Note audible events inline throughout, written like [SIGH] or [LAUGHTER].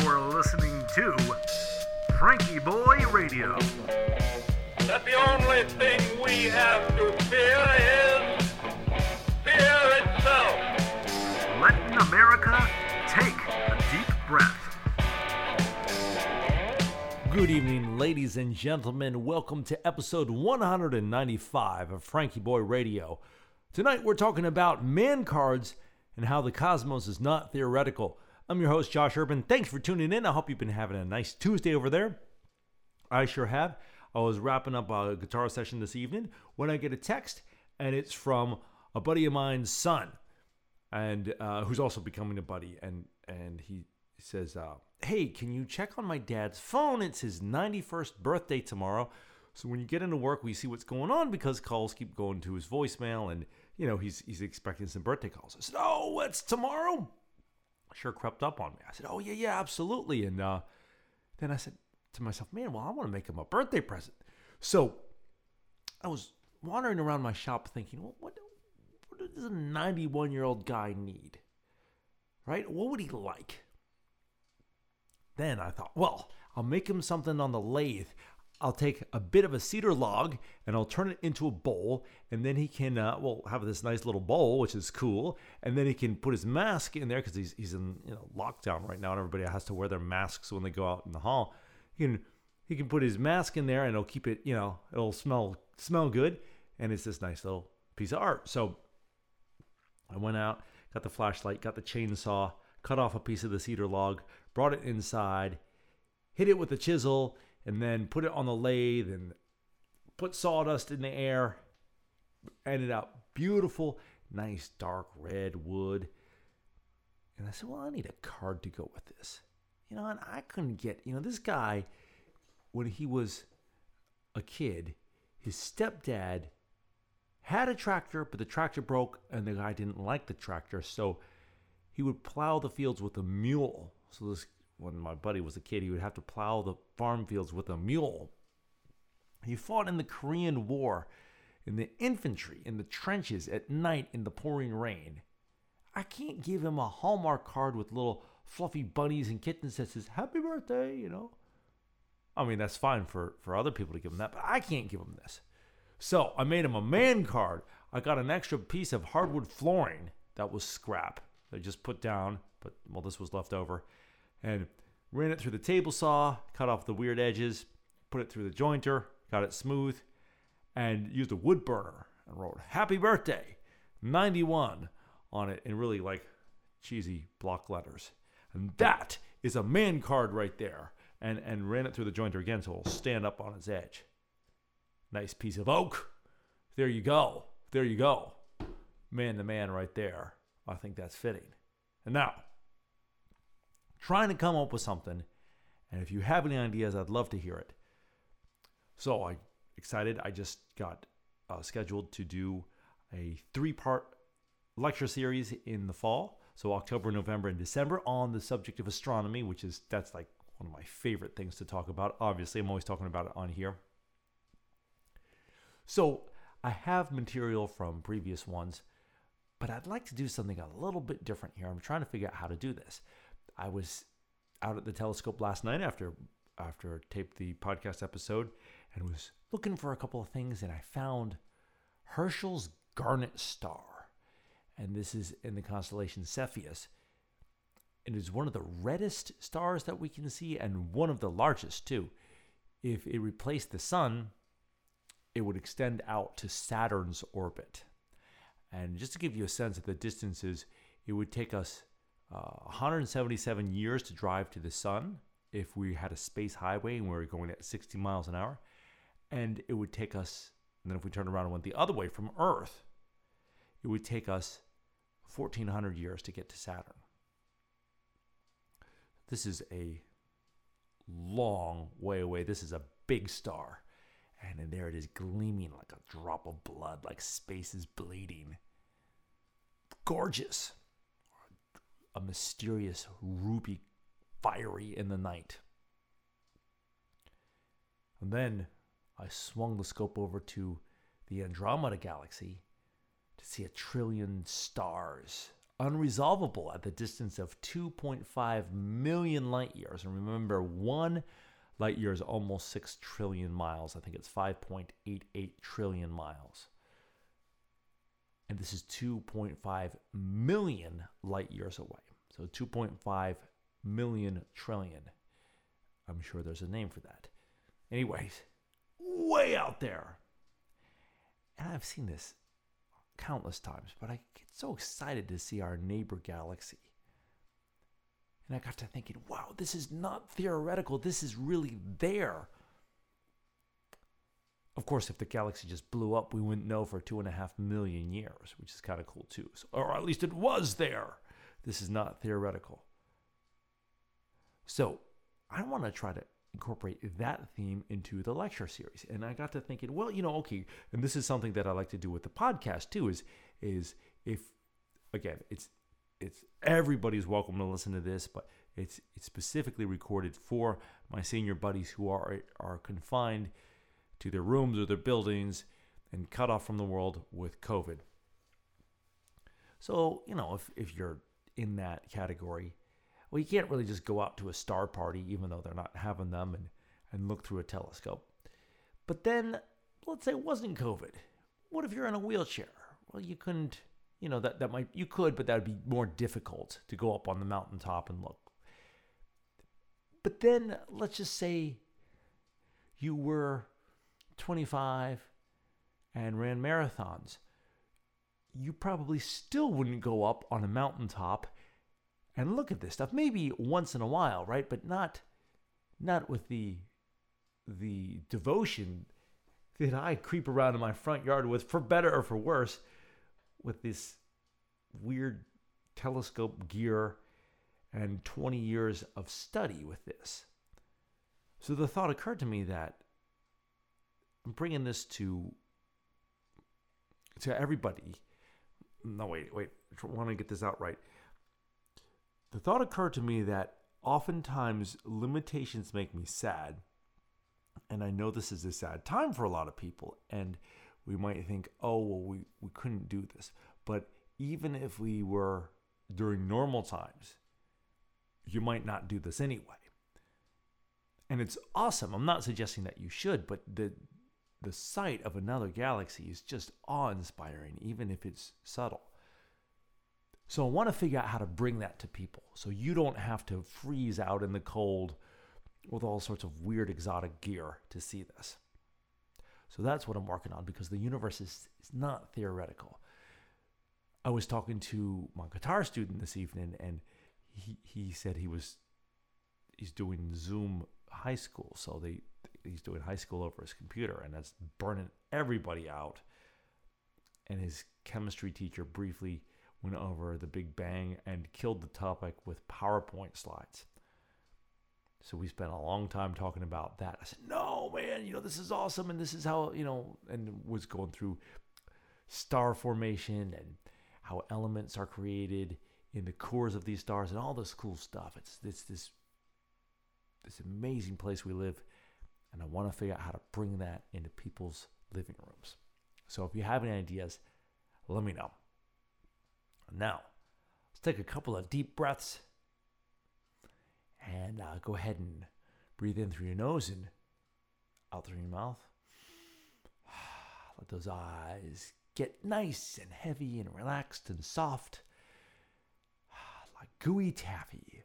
You're listening to FrankieBoi Radio. that the only thing we have to fear is fear itself. Letting America take a deep breath. Good evening, ladies and gentlemen. Welcome to episode 195 of FrankieBoi Radio. Tonight we're talking about man cards and how the cosmos is not theoretical. I'm your host, Josh Urban. Thanks for tuning in. I hope you've been having a nice Tuesday over there. I sure have. I was wrapping up a guitar session this evening when I get a text, and it's from a buddy of mine's son, and uh, who's also becoming a buddy. And and he says, uh, "Hey, can you check on my dad's phone? It's his 91st birthday tomorrow. So when you get into work, we see what's going on because calls keep going to his voicemail, and you know he's he's expecting some birthday calls." I said, "Oh, it's tomorrow." Sure crept up on me. I said, "Oh yeah, yeah, absolutely." And uh, then I said to myself, man, well, I want to make him a birthday present. So I was wandering around my shop thinking, well, what, what does a 91 year old guy need? Right? What would he like? Then I thought, well, I'll make him something on the lathe. I'll take a bit of a cedar log and I'll turn it into a bowl, and then he can, uh, well, have this nice little bowl, which is cool, and then he can put his mask in there because he's he's in you know lockdown right now, and everybody has to wear their masks when they go out in the hall. He can he can put his mask in there, and it'll keep it, you know, it'll smell smell good, and it's this nice little piece of art. So I went out, got the flashlight, got the chainsaw, cut off a piece of the cedar log, brought it inside, hit it with a chisel, and then put it on the lathe and put sawdust in the air. Ended up beautiful, nice dark red wood. And I said, well, I need a card to go with this. You know, and I couldn't get, you know, this guy, when he was a kid, his stepdad had a tractor, but the tractor broke and the guy didn't like the tractor. So he would plow the fields with a mule. So this when my buddy was a kid, he would have to plow the farm fields with a mule. He fought in the Korean War, in the infantry, in the trenches at night in the pouring rain. I can't give him a Hallmark card with little fluffy bunnies and kittens that says "Happy Birthday," you know. I mean, that's fine for for other people to give him that, but I can't give him this. So I made him a man card. I got an extra piece of hardwood flooring that was scrap. I just put down, but well, this was left over, and ran it through the table saw, cut off the weird edges, put it through the jointer, got it smooth, and used a wood burner and wrote "Happy Birthday, 91" on it in really like cheesy block letters. And that is a man card right there. And and ran it through the jointer again so it'll stand up on its edge. Nice piece of oak. There you go. There you go. Man to man right there. I think that's fitting. And now, trying to come up with something. And if you have any ideas, I'd love to hear it. So I excited. I just got uh, scheduled to do a three-part lecture series in the fall. So October, November, and December on the subject of astronomy, which is that's like one of my favorite things to talk about. Obviously, I'm always talking about it on here. So I have material from previous ones, but I'd like to do something a little bit different here. I'm trying to figure out how to do this. I was out at the telescope last night after after I taped the podcast episode and was looking for a couple of things and I found Herschel's Garnet Star. And this is in the constellation Cepheus. It is one of the reddest stars that we can see and one of the largest too. If it replaced the sun, it would extend out to Saturn's orbit. And just to give you a sense of the distances, it would take us uh, 177 years to drive to the sun if we had a space highway and we were going at 60 miles an hour. And it would take us, and then if we turned around and went the other way from Earth, it would take us 1400 years to get to Saturn. This is a long way away. This is a big star. And there it is, gleaming like a drop of blood, like space is bleeding. Gorgeous. A mysterious ruby fiery in the night. And then I swung the scope over to the Andromeda galaxy to see a trillion stars unresolvable at the distance of 2.5 million light years. And remember, one light year is almost 6 trillion miles. I think it's 5.88 trillion miles. And this is 2.5 million light years away. So 2.5 million trillion. I'm sure there's a name for that. Anyways, way out there. And I've seen this countless times, but I get so excited to see our neighbor galaxy. And I got to thinking, wow, this is not theoretical. This is really there. Of course, if the galaxy just blew up, we wouldn't know for two and a half million years, which is kind of cool too. So, or at least it was there. This is not theoretical. So, I want to try to incorporate that theme into the lecture series. And I got to thinking, well, you know, okay, and this is something that I like to do with the podcast too is is if again, it's it's everybody's welcome to listen to this, but it's it's specifically recorded for my senior buddies who are are confined to their rooms or their buildings and cut off from the world with COVID. So, you know, if if you're in that category, well, you can't really just go out to a star party, even though they're not having them, and, and look through a telescope. But then, let's say it wasn't COVID. What if you're in a wheelchair? Well, you couldn't, you know, that, that might, you could, but that would be more difficult to go up on the mountaintop and look. But then, let's just say you were 25 and ran marathons. You probably still wouldn't go up on a mountaintop and look at this stuff maybe once in a while right but not not with the the devotion that i creep around in my front yard with for better or for worse with this weird telescope gear and 20 years of study with this so the thought occurred to me that i'm bringing this to to everybody no wait wait I want to get this out right the thought occurred to me that oftentimes limitations make me sad. And I know this is a sad time for a lot of people. And we might think, oh, well, we, we couldn't do this. But even if we were during normal times, you might not do this anyway. And it's awesome. I'm not suggesting that you should, but the the sight of another galaxy is just awe-inspiring, even if it's subtle. So I want to figure out how to bring that to people so you don't have to freeze out in the cold with all sorts of weird exotic gear to see this. So that's what I'm working on because the universe is, is not theoretical. I was talking to my guitar student this evening and he, he said he was he's doing Zoom high school. So they he's doing high school over his computer and that's burning everybody out. And his chemistry teacher briefly went over the Big Bang and killed the topic with PowerPoint slides. So we spent a long time talking about that. I said, no, man, you know, this is awesome. And this is how, you know, and was going through star formation and how elements are created in the cores of these stars and all this cool stuff. It's, it's this, this amazing place we live. And I want to figure out how to bring that into people's living rooms. So if you have any ideas, let me know. Now, let's take a couple of deep breaths and uh, go ahead and breathe in through your nose and out through your mouth. [SIGHS] Let those eyes get nice and heavy and relaxed and soft, [SIGHS] like gooey taffy.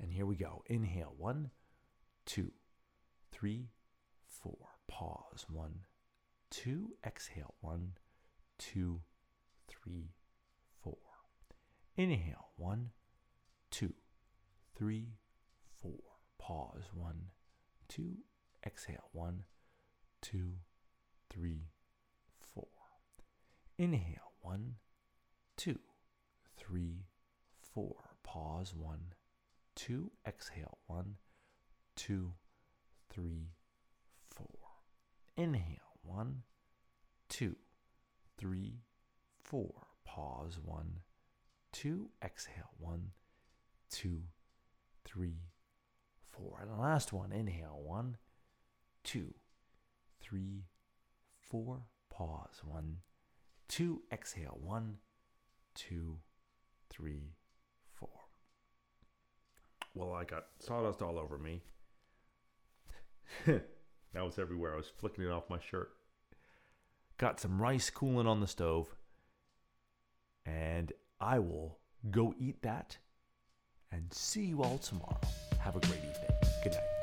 And here we go. Inhale. One, two, three, four. Pause. One, two. Exhale. One, two, three, four. Inhale, one, two, three, four. Pause, one, two. Exhale, one, two, three, four. Inhale, one, two, three, four. Pause, one, two. Exhale, one, two, three, four. Inhale, one, two three, four. Pause. One, two. Exhale. One, two, three, four. And the last one. Inhale. One, two, three, four. Pause. One, two, exhale. One, two, three. Well, I got sawdust all over me. [LAUGHS] that was everywhere. I was flicking it off my shirt. Got some rice cooling on the stove. And I will go eat that and see you all tomorrow. Have a great evening. Good night.